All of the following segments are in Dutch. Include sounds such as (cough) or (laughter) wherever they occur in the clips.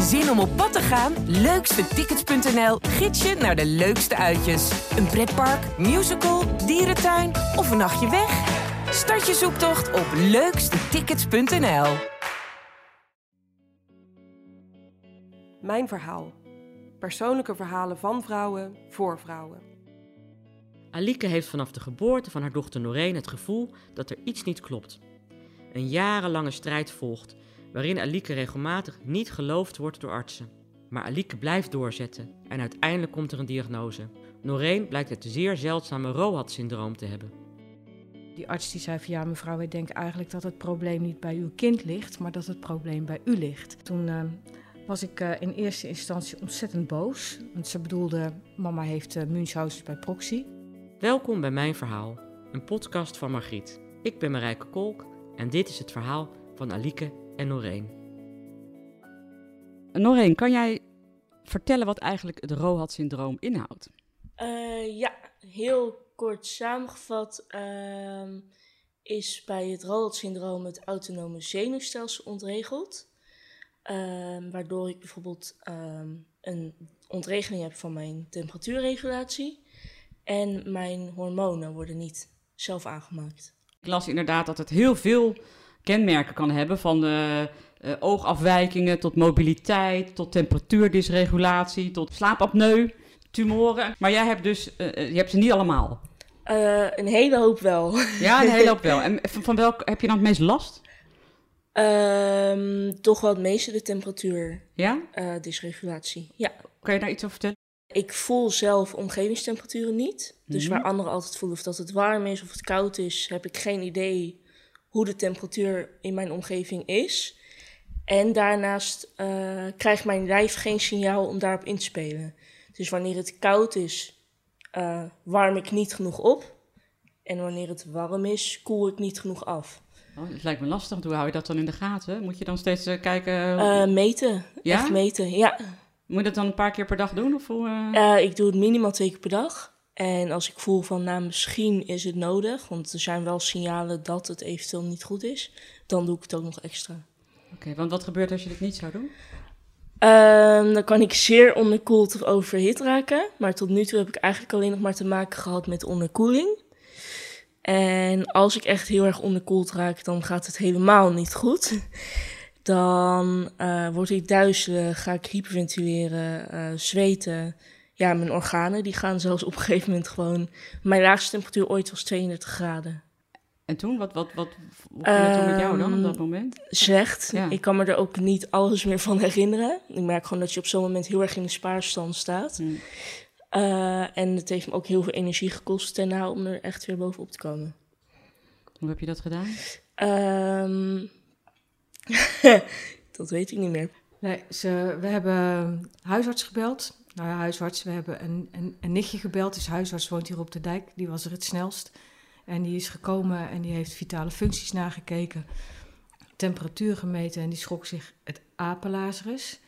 Zin om op pad te gaan? Leukstetickets.nl gids je naar de leukste uitjes. Een pretpark, musical, dierentuin of een nachtje weg? Start je zoektocht op leukstetickets.nl. Mijn verhaal. Persoonlijke verhalen van vrouwen voor vrouwen. Alike heeft vanaf de geboorte van haar dochter Noreen het gevoel dat er iets niet klopt. Een jarenlange strijd volgt, waarin Alike regelmatig niet geloofd wordt door artsen. Maar Alike blijft doorzetten en uiteindelijk komt er een diagnose. Noreen blijkt het zeer zeldzame ROHAD-syndroom te hebben. Die arts die zei van ja mevrouw, wij denken eigenlijk dat het probleem niet bij uw kind ligt, maar dat het probleem bij u ligt. Toen uh, was ik uh, in eerste instantie ontzettend boos, want ze bedoelde mama heeft uh, Munchausen bij proxy. Welkom bij Mijn Verhaal, een podcast van Margriet. Ik ben Marijke Kolk en dit is het verhaal van Alike en Noreen. Noreen, kan jij vertellen wat eigenlijk het ROHAD-syndroom inhoudt? Uh, ja, heel kort samengevat uh, is bij het ROHAD-syndroom het autonome zenuwstelsel ontregeld. Uh, waardoor ik bijvoorbeeld een ontregeling heb van mijn temperatuurregulatie. En mijn hormonen worden niet zelf aangemaakt. Ik las inderdaad dat het heel veel kenmerken kan hebben, van de uh, oogafwijkingen tot mobiliteit, tot temperatuurdysregulatie, tot slaapapneu, tumoren. Maar jij hebt dus, uh, je hebt ze niet allemaal. Uh, een hele hoop wel. Ja, een hele hoop wel. (laughs) En van, welk heb je dan het meest last? Um, toch wel het meeste de temperatuur. Ja? dysregulatie. Ja. Kan je daar iets over vertellen? Ik voel zelf omgevingstemperaturen niet. Dus Mhm. waar anderen altijd voelen of dat het warm is of het koud is, heb ik geen idee hoe de temperatuur in mijn omgeving is. En daarnaast uh, krijgt mijn lijf geen signaal om daarop in te spelen. Dus wanneer het koud is, uh, warm ik niet genoeg op. En wanneer het warm is, koel ik niet genoeg af. Oh, het lijkt me lastig, hoe hou je dat dan in de gaten? Moet je dan steeds uh, kijken? Meten, Ja? echt meten, ja. Moet je dat dan een paar keer per dag doen? Of hoe, ik doe het minimaal twee keer per dag. En als ik voel van, nou, misschien is het nodig, want er zijn wel signalen dat het eventueel niet goed is, dan doe ik het ook nog extra. Oké, okay, want wat gebeurt als je dit niet zou doen? Uh, dan kan ik zeer onderkoeld of overhit raken. Maar tot nu toe heb ik eigenlijk alleen nog maar te maken gehad met onderkoeling. En als ik echt heel erg onderkoeld raak, dan gaat het helemaal niet goed. Dan uh, word ik duizelig, ga ik hyperventileren, uh, zweten. Ja, mijn organen die gaan zelfs op een gegeven moment gewoon... Mijn laagste temperatuur ooit was 32 graden. En toen? Wat, wat, wat, hoe ging het toen met jou dan op dat moment? Slecht. Ja. Ik kan me er ook niet alles meer van herinneren. Ik merk gewoon dat je op zo'n moment heel erg in de spaarstand staat. Mm. Uh, en het heeft me ook heel veel energie gekost daarna om er echt weer bovenop te komen. Hoe heb je dat gedaan? Um, (laughs) dat weet ik niet meer. Nee, ze, we hebben huisarts gebeld. Nou ja, huisarts, we hebben een, een, een nichtje gebeld. Dus huisarts woont hier op de dijk. Die was er het snelst. En die is gekomen en die heeft vitale functies nagekeken. Temperatuur gemeten en die schrok zich het apenlazerus.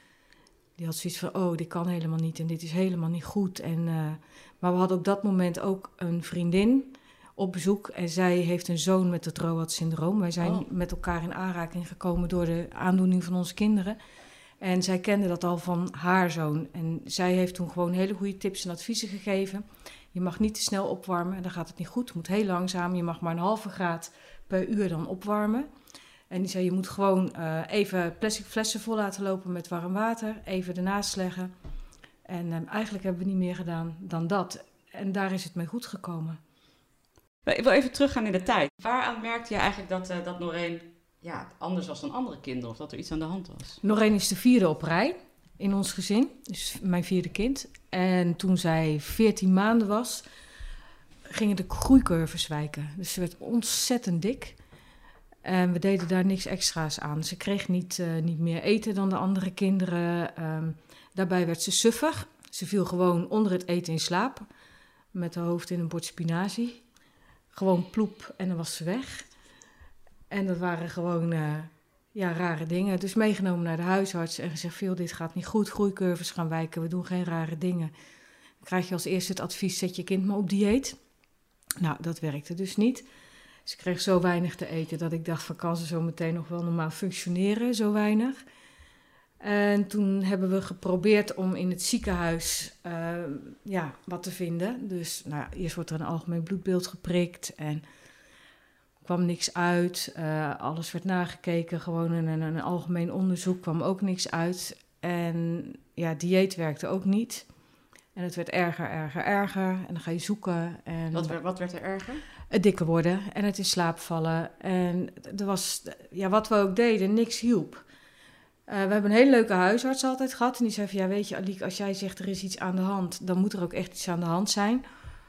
Die had zoiets van, oh, dit kan helemaal niet en dit is helemaal niet goed. En, uh, maar we hadden op dat moment ook een vriendin op bezoek. En zij heeft een zoon met het ROHAD-syndroom. Wij zijn oh. met elkaar in aanraking gekomen door de aandoening van onze kinderen. En zij kende dat al van haar zoon. En zij heeft toen gewoon hele goede tips en adviezen gegeven. Je mag niet te snel opwarmen, dan gaat het niet goed. Het moet heel langzaam. Je mag maar een halve graad per uur dan opwarmen. En die zei, je moet gewoon uh, even plastic flessen vol laten lopen met warm water. Even ernaast leggen. En um, eigenlijk hebben we niet meer gedaan dan dat. En daar is het mee goed gekomen. Ik wil even teruggaan in de tijd. Waaraan merkte je eigenlijk dat, uh, dat Noreen ja, anders was dan andere kinderen? Of dat er iets aan de hand was? Noreen is de vierde op rij in ons gezin. Dus mijn vierde kind. En toen zij 14 maanden was, gingen de groeicurves wijken. Dus ze werd ontzettend dik. En we deden daar niks extra's aan. Ze kreeg niet, uh, niet meer eten dan de andere kinderen. Um, daarbij werd ze suffig. Ze viel gewoon onder het eten in slaap. Met haar hoofd in een bord spinazie. Gewoon ploep en dan was ze weg. En dat waren gewoon uh, ja, rare dingen. Dus meegenomen naar de huisarts en gezegd: veel dit gaat niet goed. Groeicurves gaan wijken. We doen geen rare dingen. Dan krijg je als eerste het advies: zet je kind maar op dieet. Nou, dat werkte dus niet. Ze kreeg zo weinig te eten dat ik dacht: van kan ze zo meteen nog wel normaal functioneren? Zo weinig. En toen hebben we geprobeerd om in het ziekenhuis uh, ja, wat te vinden. Dus nou, eerst wordt er een algemeen bloedbeeld geprikt en kwam niks uit. Uh, alles werd nagekeken, gewoon een, een algemeen onderzoek kwam ook niks uit. En ja, dieet werkte ook niet. En het werd erger, erger, erger. En dan ga je zoeken. En wat, wat werd er erger? Het dikker worden en het in slaap vallen. En er was, ja, wat we ook deden, niks hielp. Uh, we hebben een hele leuke huisarts altijd gehad. En die zei van, ja weet je Aliek, als jij zegt er is iets aan de hand, dan moet er ook echt iets aan de hand zijn.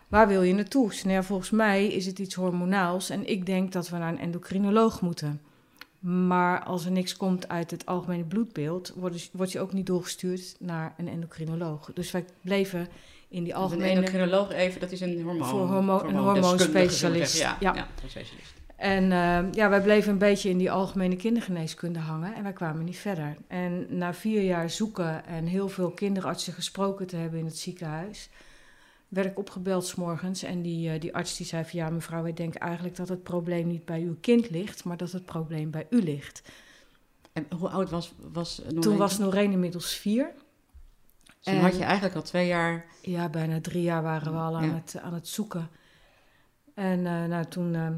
Waar wil je naartoe? Nou ja, volgens mij is het iets hormonaals en ik denk dat we naar een endocrinoloog moeten. Maar als er niks komt uit het algemene bloedbeeld, word, word je ook niet doorgestuurd naar een endocrinoloog. Dus wij bleven in die algemene... Een endocrinoloog even, dat is een hormoon... Voor hormo een hormoonspecialist. Ja, ja. ja specialist. En uh, ja, wij bleven een beetje in die algemene kindergeneeskunde hangen en wij kwamen niet verder. En na vier jaar zoeken en heel veel kinderartsen gesproken te hebben in het ziekenhuis, werd ik opgebeld s morgens en die, uh, die arts die zei van ja mevrouw, wij denken eigenlijk dat het probleem niet bij uw kind ligt, maar dat het probleem bij u ligt. En hoe oud was, was Noreen? Toen was Noreen inmiddels vier. Dus toen had je eigenlijk al twee jaar... Ja, bijna drie jaar waren we al aan, het, aan het zoeken. En uh, nou, toen uh,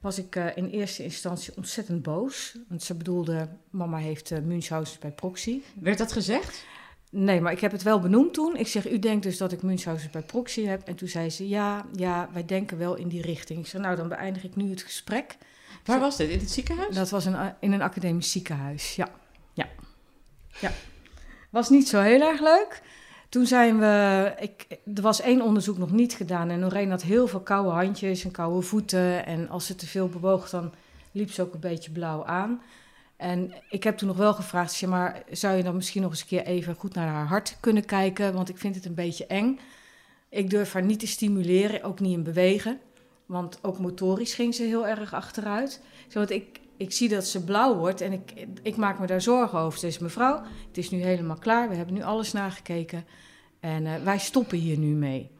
was ik uh, in eerste instantie ontzettend boos. Want ze bedoelde, mama heeft Münchhausen bij proxy. Werd dat gezegd? Nee, maar ik heb het wel benoemd toen. Ik zeg, u denkt dus dat ik Münchhausen bij proxy heb. En toen zei ze, ja, ja, wij denken wel in die richting. Ik zeg, nou, dan beëindig ik nu het gesprek. Waar was dit? In het ziekenhuis? Dat was een, in een academisch ziekenhuis, ja. Ja. ja. Was niet zo heel erg leuk. Toen zijn we, ik, er was één onderzoek nog niet gedaan en Noreen had heel veel koude handjes en koude voeten. En als ze te veel bewoog, dan liep ze ook een beetje blauw aan. En ik heb toen nog wel gevraagd, zeg maar, zou je dan misschien nog eens een keer even goed naar haar hart kunnen kijken? Want ik vind het een beetje eng. Ik durf haar niet te stimuleren, ook niet in bewegen. Want ook motorisch ging ze heel erg achteruit. Zodat ik, ik zie dat ze blauw wordt en ik, ik maak me daar zorgen over. Is mevrouw, het is nu helemaal klaar. We hebben nu alles nagekeken. En uh, wij stoppen hier nu mee.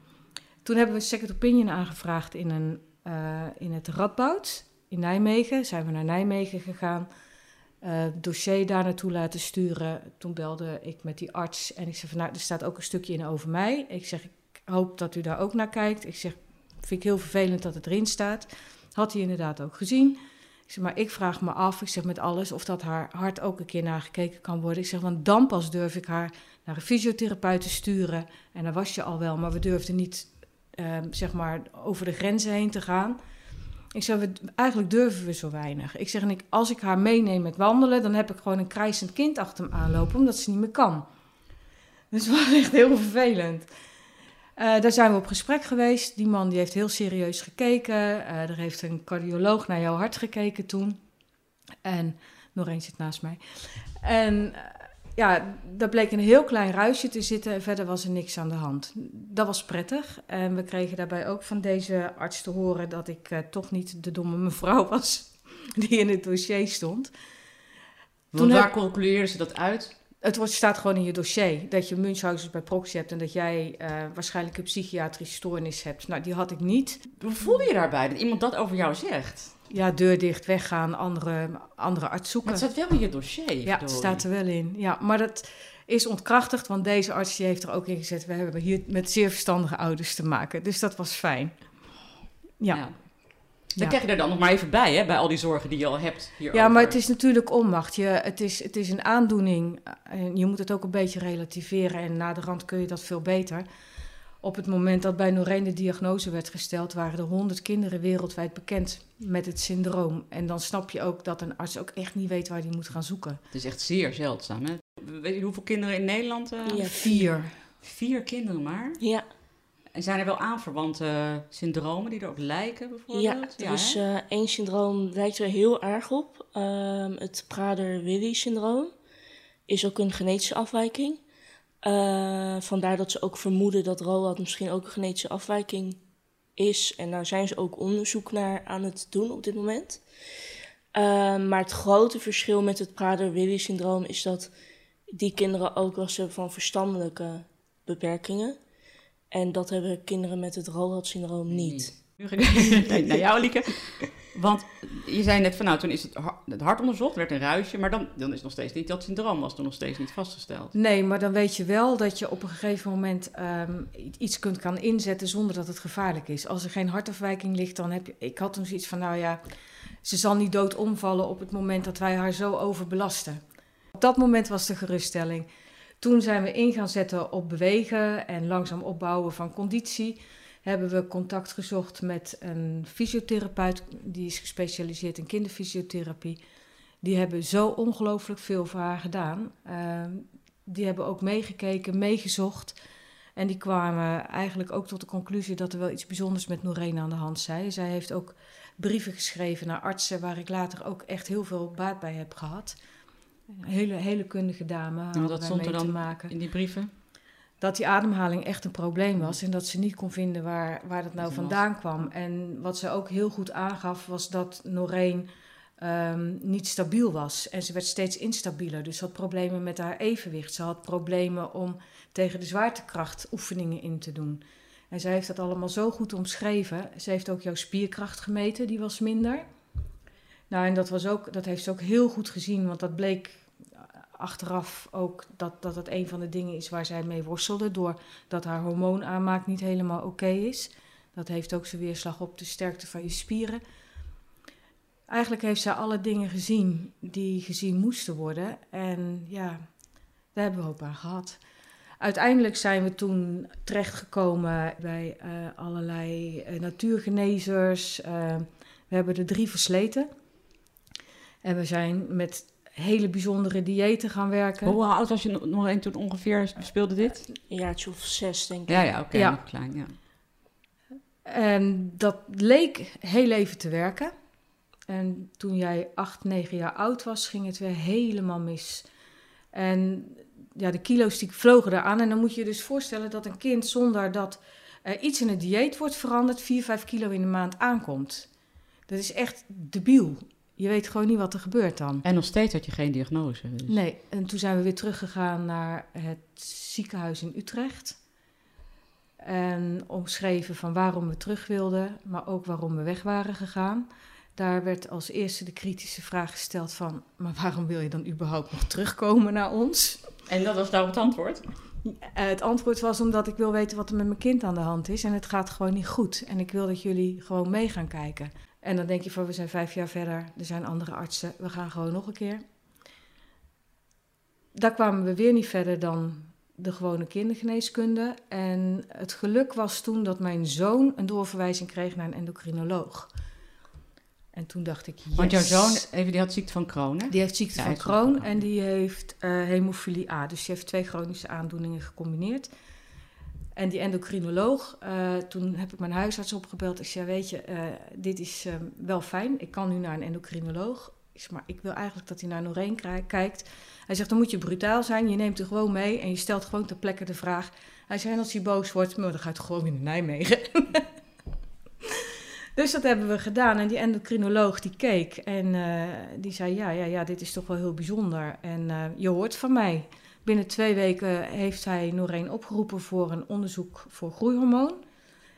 Toen hebben we second opinion aangevraagd in, een, uh, in het Radboud in Nijmegen. Zijn we naar Nijmegen gegaan. Uh, dossier daar naartoe laten sturen. Toen belde ik met die arts en ik zei van nou, er staat ook een stukje in over mij. Ik zeg, ik hoop dat u daar ook naar kijkt. Ik zeg, vind ik heel vervelend dat het erin staat. Had hij inderdaad ook gezien. Ik zeg, maar ik vraag me af, ik zeg met alles, of dat haar hart ook een keer nagekeken kan worden. Ik zeg, want dan pas durf ik haar naar een fysiotherapeut te sturen. En dan was je al wel, maar we durfden niet, uh, zeg maar, over de grenzen heen te gaan. Ik zeg, we, eigenlijk durven we zo weinig. Ik zeg, en ik, als ik haar meeneem met wandelen, dan heb ik gewoon een krijsend kind achter hem aanlopen, omdat ze niet meer kan. Dus het was echt heel vervelend. Uh, daar zijn we op gesprek geweest. Die man die heeft heel serieus gekeken. Uh, er heeft een cardioloog naar jouw hart gekeken toen. En nog eens zit naast mij. En ja, daar bleek een heel klein ruisje te zitten en verder was er niks aan de hand. Dat was prettig. En we kregen daarbij ook van deze arts te horen dat ik toch niet de domme mevrouw (laughs) was die in het dossier stond. Want waar heb... concludeerden ze dat uit? Het wordt, staat gewoon in je dossier dat je Munchausen bij proxy hebt en dat jij uh, waarschijnlijk een psychiatrische stoornis hebt. Nou, die had ik niet. Hoe voel je daarbij dat iemand dat over jou zegt? Ja, deur dicht, weggaan, andere, andere arts zoeken. Maar het staat wel in je dossier. Ja, het staat er wel in. Ja, maar dat is ontkrachtigd, want deze arts die heeft er ook in gezet. We hebben hier met zeer verstandige ouders te maken. Dus dat was fijn. Ja. ja. Dan ja. krijg je er dan nog maar even bij, hè, bij al die zorgen die je al hebt hierover. Ja, maar het is natuurlijk onmacht. Je, het, is, het is een aandoening en je moet het ook een beetje relativeren. En na de rand kun je dat veel beter. Op het moment dat bij Noreen de diagnose werd gesteld, waren er honderd kinderen wereldwijd bekend met het syndroom. En dan snap je ook dat een arts ook echt niet weet waar hij moet gaan zoeken. Het is echt zeer zeldzaam, hè? Weet je hoeveel kinderen in Nederland? Uh... Ja, vier. Vier kinderen maar? Ja. En zijn er wel aanverwante syndromen die erop lijken, bijvoorbeeld? Ja, uh, één syndroom lijkt er heel erg op. Um, het Prader-Willi-syndroom is ook een genetische afwijking. Uh, vandaar dat ze ook vermoeden dat Roald misschien ook een genetische afwijking is. En daar zijn ze ook onderzoek naar aan het doen op dit moment. Uh, maar het grote verschil met het Prader-Willi-syndroom is dat die kinderen ook last hebben van verstandelijke beperkingen. En dat hebben kinderen met het Roald-syndroom niet. Nu ga ik (laughs) naar jou, Lieke. Want je zei net van nou, toen is het, har- het hart onderzocht, werd een ruisje, maar dan, dan is nog steeds niet, dat syndroom was toen nog steeds niet vastgesteld. Nee, maar dan weet je wel dat je op een gegeven moment ehm, iets kunt gaan inzetten zonder dat het gevaarlijk is. Als er geen hartafwijking ligt, dan heb je. Ik had toen zoiets van, nou ja, ze zal niet dood omvallen op het moment dat wij haar zo overbelasten. Op dat moment was de geruststelling. Toen zijn we in gaan zetten op bewegen en langzaam opbouwen van conditie. Hebben we contact gezocht met een fysiotherapeut, die is gespecialiseerd in kinderfysiotherapie. Die hebben zo ongelooflijk veel voor haar gedaan. Ehm, die hebben ook meegekeken, meegezocht. En die kwamen eigenlijk ook tot de conclusie dat er wel iets bijzonders met Noreen aan de hand zei. Zij heeft ook brieven geschreven naar artsen waar ik later ook echt heel veel baat bij heb gehad. Hele, hele kundige dame wat wij stond er te dan maken. in die brieven? Dat die ademhaling echt een probleem was en dat ze niet kon vinden waar, waar dat nou vandaan kwam. En wat ze ook heel goed aangaf was dat Noreen ehm, niet stabiel was. En ze werd steeds instabieler. Dus ze had problemen met haar evenwicht. Ze had problemen om tegen de zwaartekracht oefeningen in te doen. En zij heeft dat allemaal zo goed omschreven. Ze heeft ook jouw spierkracht gemeten, die was minder. Nou, en dat, was ook, dat heeft ze ook heel goed gezien, want dat bleek achteraf ook dat, dat het een van de dingen is waar zij mee worstelde, doordat haar hormoonaanmaak niet helemaal oké is. Dat heeft ook zijn weerslag op de sterkte van je spieren. Eigenlijk heeft zij alle dingen gezien die gezien moesten worden. En ja, daar hebben we hoop aan gehad. Uiteindelijk zijn we toen terechtgekomen bij eh, allerlei eh, natuurgenezers. Eh, we hebben er drie versleten. En we zijn met hele bijzondere diëten gaan werken. Hoe oud was je nog- een toen ongeveer speelde dit? Een jaartje of zes, denk ik. Ja, ja, oké, Ja. nog klein, ja. En dat leek heel even te werken. En toen jij acht, negen jaar oud was, ging het weer helemaal mis. En ja, de kilo's die vlogen eraan. En dan moet je je dus voorstellen dat een kind zonder dat er iets in het dieet wordt veranderd, 4, 5 kilo in de maand aankomt. Dat is echt debiel. Je weet gewoon niet wat er gebeurt dan. En nog steeds had je geen diagnose. Dus. Nee, en toen zijn we weer teruggegaan naar het ziekenhuis in Utrecht. En omschreven van waarom we terug wilden, maar ook waarom we weg waren gegaan. Daar werd als eerste de kritische vraag gesteld van... maar waarom wil je dan überhaupt nog terugkomen naar ons? En dat was nou het antwoord? Eh, het antwoord was omdat ik wil weten wat er met mijn kind aan de hand is. En het gaat gewoon niet goed. En ik wil dat jullie gewoon mee gaan kijken. En dan denk je van, we zijn vijf jaar verder. Er zijn andere artsen. We gaan gewoon nog een keer. Daar kwamen we weer niet verder dan de gewone kindergeneeskunde. En het geluk was toen dat mijn zoon een doorverwijzing kreeg naar een endocrinoloog. En toen dacht ik, yes. Want jouw zoon, even, die had ziekte van Crohn, hè? Die heeft ziekte Ja, van Crohn en die heeft eh, hemofilie A. Dus die heeft twee chronische aandoeningen gecombineerd. En die endocrinoloog, eh, toen heb ik mijn huisarts opgebeld. Ik zei, weet je, eh, dit is eh, wel fijn. Ik kan nu naar een endocrinoloog. Ik maar ik wil eigenlijk dat hij naar Noreen kijkt. Hij zegt, dan moet je brutaal zijn. Je neemt er gewoon mee en je stelt gewoon ter plekke de vraag. Hij zei, als hij boos wordt, maar dan gaat hij gewoon naar Nijmegen. (laughs) Dus dat hebben we gedaan. En die endocrinoloog die keek en die zei: ja, ja, ja, dit is toch wel heel bijzonder. En je hoort van mij. Binnen twee weken heeft hij Noreen opgeroepen voor een onderzoek voor groeihormoon.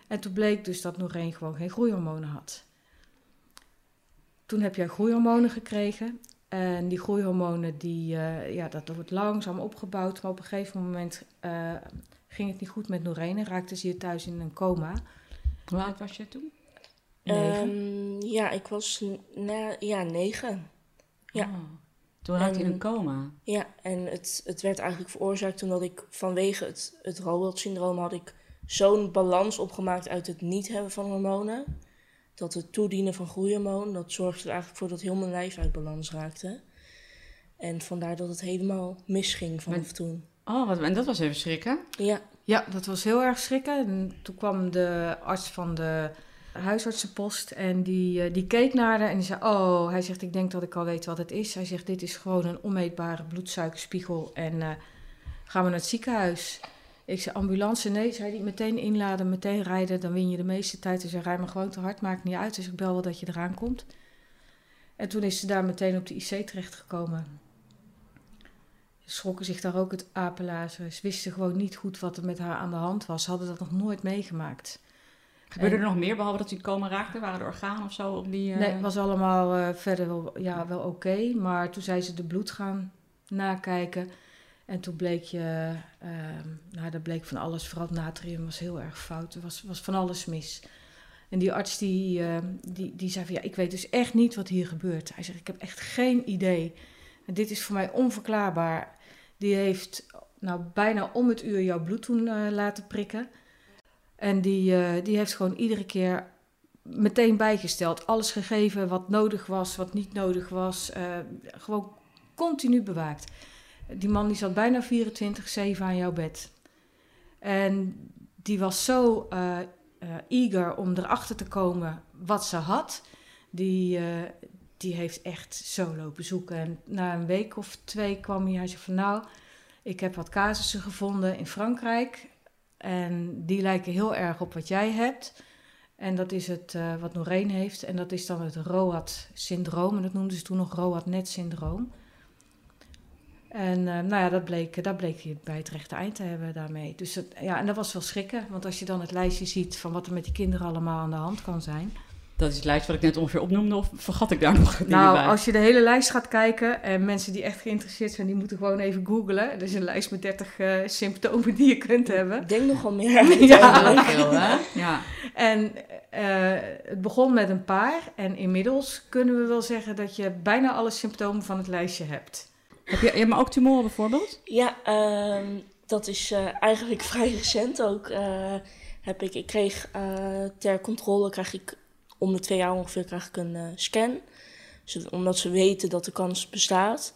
En toen bleek dus dat Noreen gewoon geen groeihormonen had. Toen heb jij groeihormonen gekregen. En die groeihormonen, die, eh, ja, dat wordt langzaam opgebouwd. Maar op een gegeven moment eh, ging het niet goed met Noreen en raakte ze hier thuis in een coma. Hoe oud was je toen? Negen. Ehm, ja, ik was na, ja, negen. Ja. Oh. Toen raakte hij in En- een coma. Ja, en het, het werd eigenlijk veroorzaakt omdat ik vanwege het, het Rowald-syndroom had ik zo'n balans opgemaakt uit het niet hebben van hormonen. Dat het toedienen van groeihormoon, dat zorgde er eigenlijk voor dat heel mijn lijf uit balans raakte. En vandaar dat het helemaal misging vanaf Maar- toen. Oh, wat, en dat was even schrikken. Ja, Ja, dat was heel erg schrikken. En toen kwam de arts van de huisartsenpost en die, eh, die keek naar haar en die zei... Oh, hij zegt, ik denk dat ik al weet wat het is. Hij zegt, dit is gewoon een onmeetbare bloedsuikerspiegel en eh, gaan we naar het ziekenhuis. Ik zei, ambulance? Nee, zei hij, meteen inladen, meteen rijden, dan win je de meeste tijd. Hij zei, rij maar gewoon te hard, maakt niet uit. Dus ik bel wel dat je eraan komt. En toen is ze daar meteen op de IC terechtgekomen. Ze schrokken zich daar ook het apenlazen. Ze wisten gewoon niet goed wat er met haar aan de hand was. Ze hadden dat nog nooit meegemaakt. Gebeurde En- er nog meer, behalve dat het coma raakte? Waren er organen of zo? Die, eh, Nee, het was allemaal eh, verder wel, ja, wel oké. maar toen zijn ze de bloed gaan nakijken. En toen bleek je, ehm nou, dat bleek van alles. Vooral het natrium was heel erg fout. Er was, was van alles mis. En die arts die, eh, die, die zei van ja, ik weet dus echt niet wat hier gebeurt. Hij zegt, ik heb echt geen idee. En dit is voor mij onverklaarbaar. Die heeft nou bijna om het uur jouw bloed toen eh, laten prikken. En die, eh, die heeft gewoon iedere keer meteen bijgesteld. Alles gegeven wat nodig was, wat niet nodig was. eh, gewoon continu bewaakt. Die man die zat bijna 24-7 aan jouw bed. En die was zo eh, eager om erachter te komen wat ze had. Die, die heeft echt zo lopen zoeken. En na een week of twee kwam hij. Hij zei van nou, ik heb wat casussen gevonden in Frankrijk. En die lijken heel erg op wat jij hebt. En dat is het eh, wat Noreen heeft. En dat is dan het ROAD-syndroom. En dat noemden ze toen nog ROAD-net-syndroom. En eh, nou ja, dat bleek, dat bleek hij bij het rechte eind te hebben daarmee. Dus ja, en dat was wel schrikken. Want als je dan het lijstje ziet van wat er met die kinderen allemaal aan de hand kan zijn. Dat is het lijst wat ik net ongeveer opnoemde, of vergat ik daar (laughs) nog dingen Nou, bij? als je de hele lijst gaat kijken en mensen die echt geïnteresseerd zijn, die moeten gewoon even googlen. Er is een lijst met 30 eh, symptomen die je kunt hebben. Ik denk nogal meer. (laughs) Ja. Heel veel, hè? Ja. En eh, het begon met een paar en inmiddels kunnen we wel zeggen dat je bijna alle symptomen van het lijstje hebt. Heb je, je hebt maar ook tumoren bijvoorbeeld? Ja, ehm, dat is eh, eigenlijk (laughs) vrij recent ook. eh, heb ik, ik kreeg eh, ter controle, krijg ik om de twee jaar ongeveer krijg ik een eh, scan. Zodat- omdat ze weten dat de kans bestaat.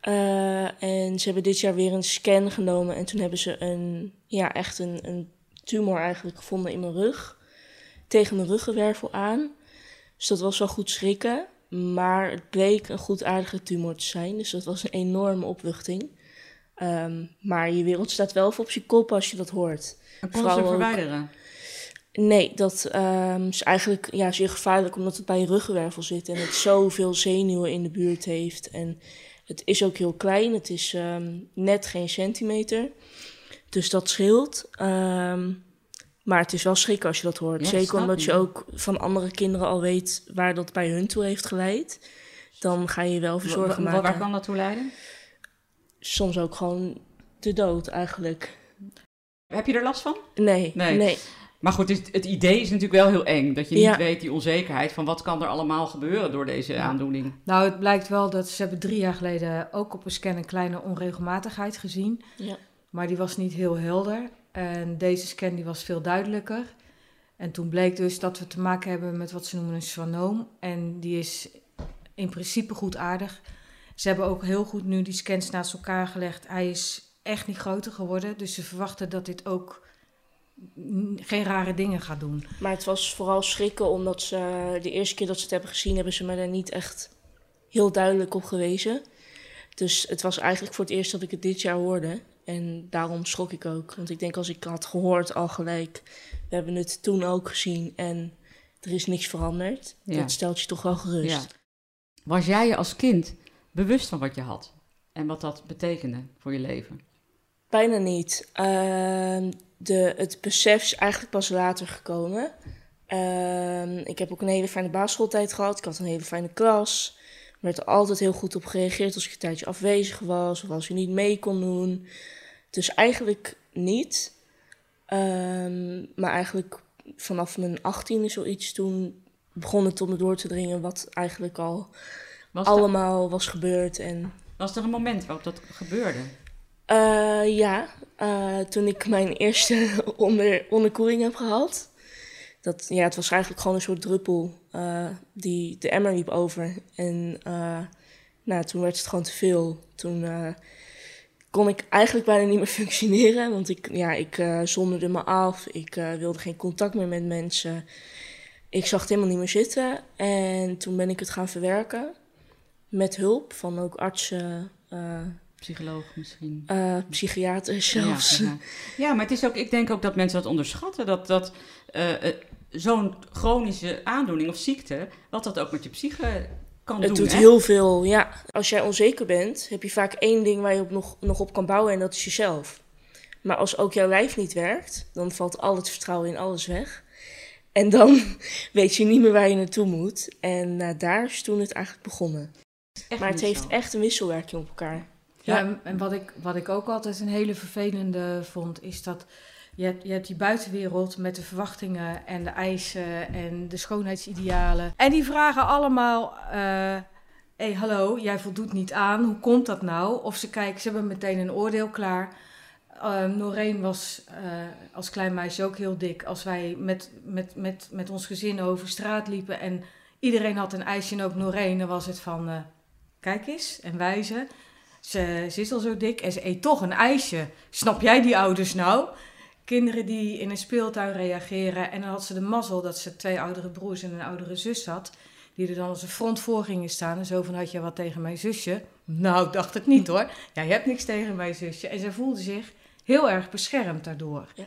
Eh, en ze hebben dit jaar weer een scan genomen. En toen hebben ze een, ja, echt een, een tumor eigenlijk gevonden in mijn rug. Tegen mijn ruggenwervel aan. Dus dat was wel goed schrikken. Maar het bleek een goedaardige tumor te zijn. Dus dat was een enorme opluchting. Ehm, maar je wereld staat wel even op je kop als je dat hoort. En kon ze verwijderen? Nee, dat ehm, is eigenlijk ja, zeer gevaarlijk omdat het bij je ruggenwervel zit en het zoveel zenuwen in de buurt heeft. En het is ook heel klein, het is ehm, net geen centimeter. Dus dat scheelt. Ehm, maar het is wel schrikken als je dat hoort. Ja, Zeker omdat je ook van andere kinderen al weet waar dat bij hun toe heeft geleid. Dan ga je je wel voor zorgen Wa- wa- maken. Waar kan dat toe leiden? Soms ook gewoon de dood eigenlijk. Heb je er last van? Nee, Nee. nee. Maar goed, het, het idee is natuurlijk wel heel eng. Dat je niet Ja. weet, die onzekerheid van wat kan er allemaal gebeuren door deze Ja. aandoening. Nou, het blijkt wel dat ze hebben drie jaar geleden ook op een scan een kleine onregelmatigheid gezien. Ja. Maar die was niet heel helder. En deze scan die was veel duidelijker. En toen bleek dus dat we te maken hebben met wat ze noemen een swanoom. En die is in principe goed aardig. Ze hebben ook heel goed nu die scans naast elkaar gelegd. Hij is echt niet groter geworden. Dus ze verwachten dat dit ook geen rare dingen gaat doen. Maar het was vooral schrikken, omdat ze de eerste keer dat ze het hebben gezien, hebben ze me daar niet echt heel duidelijk op gewezen. Dus het was eigenlijk voor het eerst dat ik het dit jaar hoorde. En daarom schrok ik ook. Want ik denk als ik had gehoord al gelijk, we hebben het toen ook gezien en er is niks veranderd. Ja. Dat stelt je toch wel gerust. Ja. Was jij je als kind bewust van wat je had? En wat dat betekende voor je leven? Bijna niet. Ehm, de, het besef is eigenlijk pas later gekomen. Ehm, ik heb ook een hele fijne basisschooltijd gehad. Ik had een hele fijne klas. Er werd er altijd heel goed op gereageerd als ik een tijdje afwezig was of als je niet mee kon doen. Dus eigenlijk niet. Ehm, maar eigenlijk vanaf mijn 18e zoiets toen begon het tot me door te dringen wat eigenlijk al Was, allemaal was gebeurd. En was er een moment waarop dat gebeurde? Eh, ja, eh, toen ik mijn eerste (laughs) onder, onderkoeling heb gehad. Dat, ja, het was eigenlijk gewoon een soort druppel eh, die de emmer liep over. En nou, toen werd het gewoon te veel. Toen kon ik eigenlijk bijna niet meer (laughs) functioneren. Want ik, ja, ik zonderde me af. Ik wilde geen contact meer met mensen. Ik zag het helemaal niet meer zitten. En toen ben ik het gaan verwerken. Met hulp van ook artsen, Psycholoog misschien? eh psychiaters zelfs. Ja, ja. ja, maar het is ook, ik denk ook dat mensen dat onderschatten. Dat, dat eh, eh, zo'n chronische aandoening of ziekte, wat dat ook met je psyche kan Het doen. doet hè? heel veel, ja. Als jij onzeker bent, heb je vaak één ding waar je op nog, nog op kan bouwen en dat is jezelf. Maar als ook jouw lijf niet werkt, dan valt al het vertrouwen in alles weg. En dan (laughs) weet je niet meer waar je naartoe moet. En daar is toen het eigenlijk begonnen. Maar het heeft zo. echt een wisselwerking op elkaar. Ja, Ja. en, wat, ik, wat ik ook altijd een hele vervelende vond, is dat je hebt, je hebt die buitenwereld met de verwachtingen en de eisen en de schoonheidsidealen. En die vragen allemaal, hé hey, hallo, jij voldoet niet aan, hoe komt dat nou? Of ze kijken, ze hebben meteen een oordeel klaar. Uh, Noreen was uh, als klein meisje ook heel dik. Als wij met, met, met, met ons gezin over straat liepen en iedereen had een ijsje en ook Noreen, dan was het van, uh, kijk eens en wijzen. Ze, ze is al zo dik en ze eet toch een ijsje. Snap jij die ouders nou? Kinderen die in een speeltuin reageren. En dan had ze de mazzel dat ze twee oudere broers en een oudere zus had. Die er dan als een front voor gingen staan. En zo van, had je wat tegen mijn zusje? Nou, ik dacht het niet hoor. Ja, je hebt niks tegen mijn zusje. En ze voelde zich heel erg beschermd daardoor. Ja.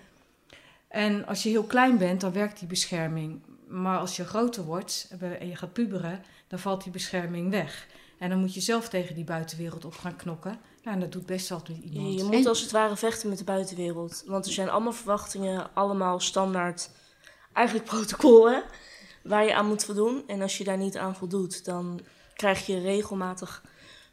En als je heel klein bent, dan werkt die bescherming. Maar als je groter wordt en je gaat puberen, dan valt die bescherming weg. En dan moet je zelf tegen die buitenwereld op gaan knokken. Nou, en dat doet best altijd iemand. Je moet als het ware vechten met de buitenwereld. Want er zijn allemaal verwachtingen, allemaal standaard, eigenlijk protocollen waar je aan moet voldoen. En als je daar niet aan voldoet, dan krijg je regelmatig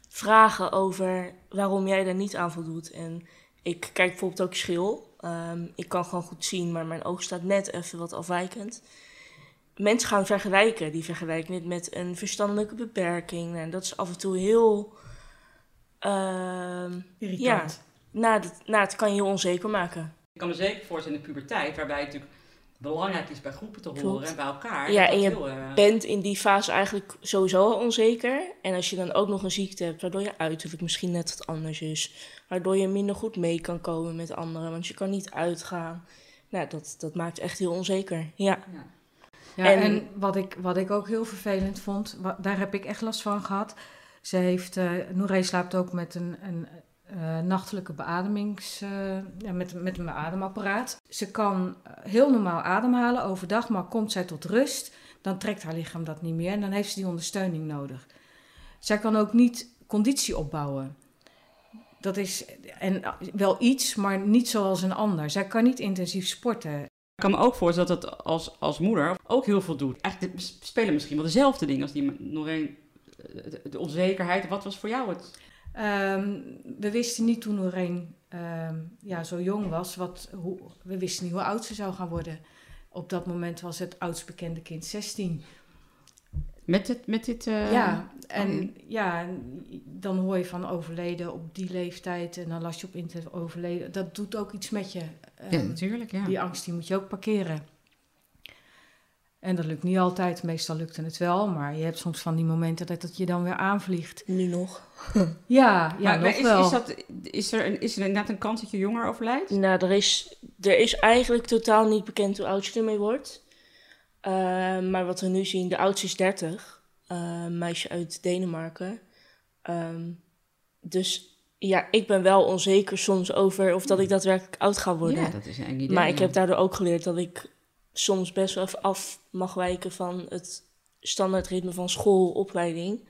vragen over waarom jij daar niet aan voldoet. En ik kijk bijvoorbeeld ook schil. Um, ik kan gewoon goed zien, maar mijn oog staat net even wat afwijkend. Mensen gaan vergelijken. Die vergelijken het met een verstandelijke beperking. En dat is af en toe heel... Uh, Irritant. Ja, nou, dat, nou, het kan je heel onzeker maken. Ik kan me zeker voorstellen in de puberteit, waarbij het natuurlijk belangrijk is bij groepen te horen Klopt. en bij elkaar. Ja, en je heel, uh, bent in die fase eigenlijk sowieso al onzeker. En als je dan ook nog een ziekte hebt, waardoor je uiterlijk misschien net wat anders is. Waardoor je minder goed mee kan komen met anderen, want je kan niet uitgaan. Nou, dat, dat maakt echt heel onzeker. Ja. ja. Ja, en, En- wat, ik, wat ik ook heel vervelend vond, daar heb ik echt last van gehad. Ze heeft, uh, Nooré slaapt ook met een, een uh, nachtelijke beademings, uh, ja, met, met een beademapparaat. Ze kan eh, heel normaal ademhalen overdag, maar komt zij tot rust, dan trekt haar lichaam dat niet meer en dan heeft ze die ondersteuning nodig. Zij kan ook niet conditie opbouwen. Dat is en wel iets, maar niet zoals een ander. Zij kan niet intensief sporten. Ik kan me ook voorstellen dat het als, als moeder ook heel veel doet. Eigenlijk spelen misschien wel dezelfde dingen als die Noreen. De, de onzekerheid. Wat was voor jou het? Um, we wisten niet toen Noreen um, ja, zo jong was, wat, hoe, we wisten niet hoe oud ze zou gaan worden. Op dat moment was het oudst bekende kind 16. Met, het, met dit... Uh, ja, en oh. ja, dan hoor je van overleden op die leeftijd en dan las je op internet overleden. Dat doet ook iets met je. Um, ja, natuurlijk, ja. Die angst die moet je ook parkeren. En dat lukt niet altijd, meestal lukte het wel, maar je hebt soms van die momenten dat het je dan weer aanvliegt. Nu nog. (laughs) Ja, ja maar, nog maar is, wel. Is, dat, is, er een, is er inderdaad een kans dat je jonger overlijdt? Nou, er is, er is eigenlijk totaal niet bekend hoe oud je ermee wordt. Uh, maar wat we nu zien, de oudste is 30. Uh, meisje uit Denemarken. Um, dus ja, ik ben wel onzeker soms over of dat ik daadwerkelijk oud ga worden. Ja, dat is een idee. Maar ik heb daardoor ook geleerd dat ik soms best wel even af mag wijken van het standaardritme van schoolopleiding.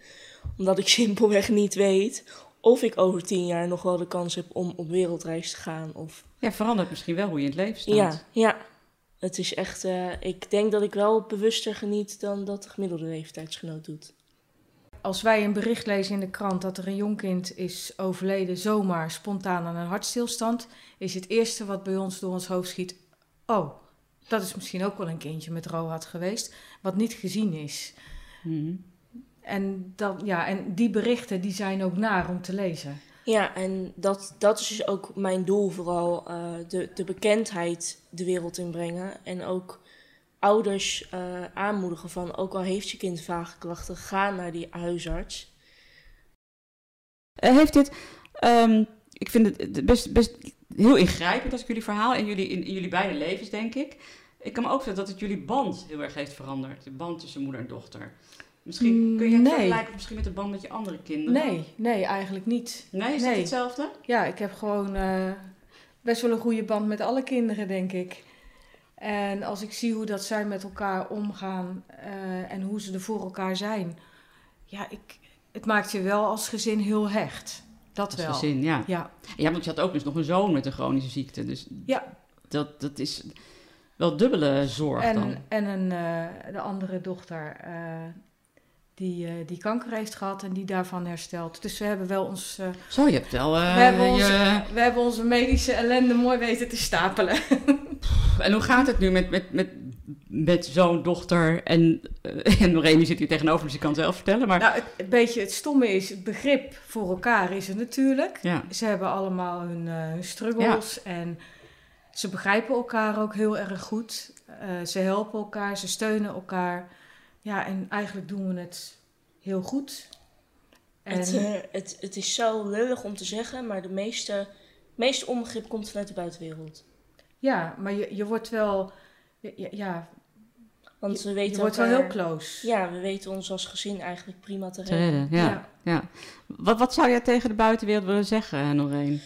Omdat ik (laughs) simpelweg niet weet of ik over tien jaar nog wel de kans heb om op wereldreis te gaan. Of... Ja, verandert misschien wel hoe je in het leven staat. Ja, ja. Het is echt, uh, ik denk dat ik wel bewuster geniet dan dat de gemiddelde leeftijdsgenoot doet. Als wij een bericht lezen in de krant dat er een jong kind is overleden zomaar spontaan aan een hartstilstand, is het eerste wat bij ons door ons hoofd schiet, oh, dat is misschien ook wel een kindje met ROHAD geweest, wat niet gezien is. Mm-hmm. En, dat, ja, en die berichten die zijn ook naar om te lezen. Ja, en dat, dat is dus ook mijn doel vooral, uh, de, de bekendheid de wereld inbrengen. En ook ouders uh, aanmoedigen van, ook al heeft je kind vage klachten, ga naar die huisarts. Uh, heeft dit, um, ik vind het best, best heel ingrijpend als ik jullie verhaal in jullie, in, in jullie beide levens, denk ik. Ik kan me ook voorstellen dat het jullie band heel erg heeft veranderd. De band tussen moeder en dochter. Misschien kun je het nee. vergelijken misschien met de band met je andere kinderen. Nee, nee, eigenlijk niet. Nee, is nee. het hetzelfde? Ja, ik heb gewoon uh, best wel een goede band met alle kinderen, denk ik. En als ik zie hoe dat zij met elkaar omgaan uh, en hoe ze er voor elkaar zijn, ja, ik, het maakt je wel als gezin heel hecht. Dat als wel. gezin, ja. ja. Ja, want je had ook dus nog een zoon met een chronische ziekte. Dus ja. dat, dat is... wel dubbele zorg dan. En, en een, eh, de andere dochter eh, die, eh, die kanker heeft gehad en die daarvan herstelt. Dus we hebben wel ons, eh, Zo, je hebt wel... eh, we, hebben je- onze, we hebben onze medische ellende mooi weten te stapelen. (laughs) En hoe gaat het nu met, met, met, met zo'n dochter? En, eh, (laughs) en die zit hier tegenover, dus ik kan het zelf vertellen. Maar nou, het, een beetje het stomme is, het begrip voor elkaar is er natuurlijk. ja, Ze hebben allemaal hun, eh, hun struggles en ze begrijpen elkaar ook heel erg goed. Eh, ze helpen elkaar, ze steunen elkaar. Ja, en eigenlijk doen we het heel goed. En, Het, eh, het, het is zo lullig om te zeggen, maar de meeste, meeste onbegrip komt vanuit de buitenwereld. ja, maar je, je wordt wel, ja, ja Want we je, weten je wordt wel heel close. Ja, we weten ons als gezin eigenlijk prima te te redden. redden. Ja, ja. Wat, wat zou jij tegen de buitenwereld willen zeggen, Noreen?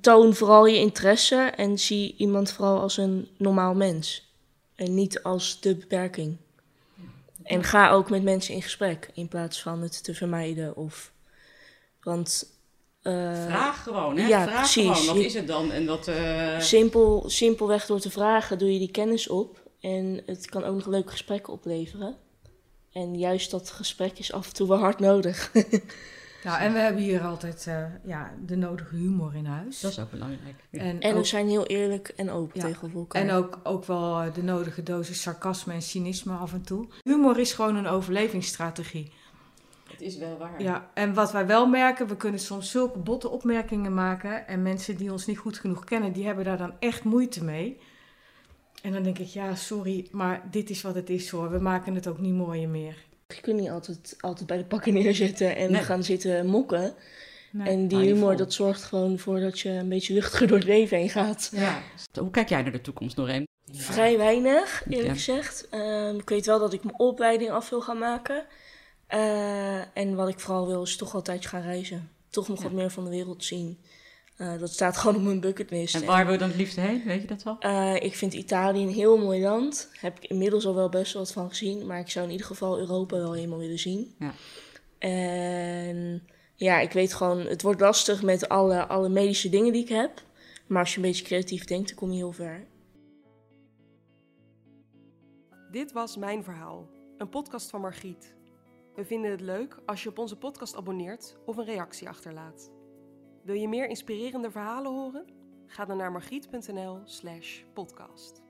Toon vooral je interesse en zie iemand vooral als een normaal mens. En niet als de beperking. En ga ook met mensen in gesprek in plaats van het te vermijden. Of, want eh, Vraag gewoon, hè? ja, Vraag precies. gewoon. Wat Je- is het dan? En wat... eh, simpel, simpelweg door te vragen doe je die kennis op. En het kan ook nog leuke gesprekken opleveren. En juist dat gesprek is af en toe wel hard nodig. (laughs) Nou, en we hebben hier altijd eh, ja, de nodige humor in huis. Dat is ook belangrijk. Ja. en, En we zijn heel eerlijk en open Ja. tegenover elkaar. en ook, ook wel eh, de nodige dosis sarcasme en cynisme af en toe. Humor is gewoon een overlevingsstrategie. Het is wel waar. Ja, en wat wij wel merken, we kunnen soms zulke botte opmerkingen maken. En mensen die ons niet goed genoeg kennen, die hebben daar dan echt moeite mee. En dan denk ik, ja, sorry, maar dit is wat het is hoor. We maken het ook niet mooier meer. Je kunt niet altijd, altijd bij de pakken neerzetten en Nee. gaan zitten mokken. Nee. En die je humor, dat zorgt gewoon voor dat je een beetje luchtiger door het leven heen gaat. Ja. Hoe kijk jij naar de toekomst, Noreen? Vrij weinig, eerlijk Ja. gezegd. Ehm, ik weet wel dat ik mijn opleiding af wil gaan maken. Eh, en wat ik vooral wil is toch altijd gaan reizen. Toch nog Ja. wat meer van de wereld zien. Eh, dat staat (laughs) gewoon op mijn bucketlist. En waar wil je dan het liefst heen? Weet je dat al? Eh, ik vind Italië een heel mooi land. Heb ik inmiddels al wel best wel wat van gezien. Maar ik zou in ieder geval Europa wel helemaal willen zien. Ja. En ja, ik weet gewoon, het wordt lastig met alle, alle medische dingen die ik heb. Maar als je een beetje creatief denkt, dan kom je heel ver. Dit was Mijn Verhaal, een podcast van Margriet. We vinden het leuk als je op onze podcast abonneert of een reactie achterlaat. Wil je meer inspirerende verhalen horen? Ga dan naar margriet.nl slash podcast.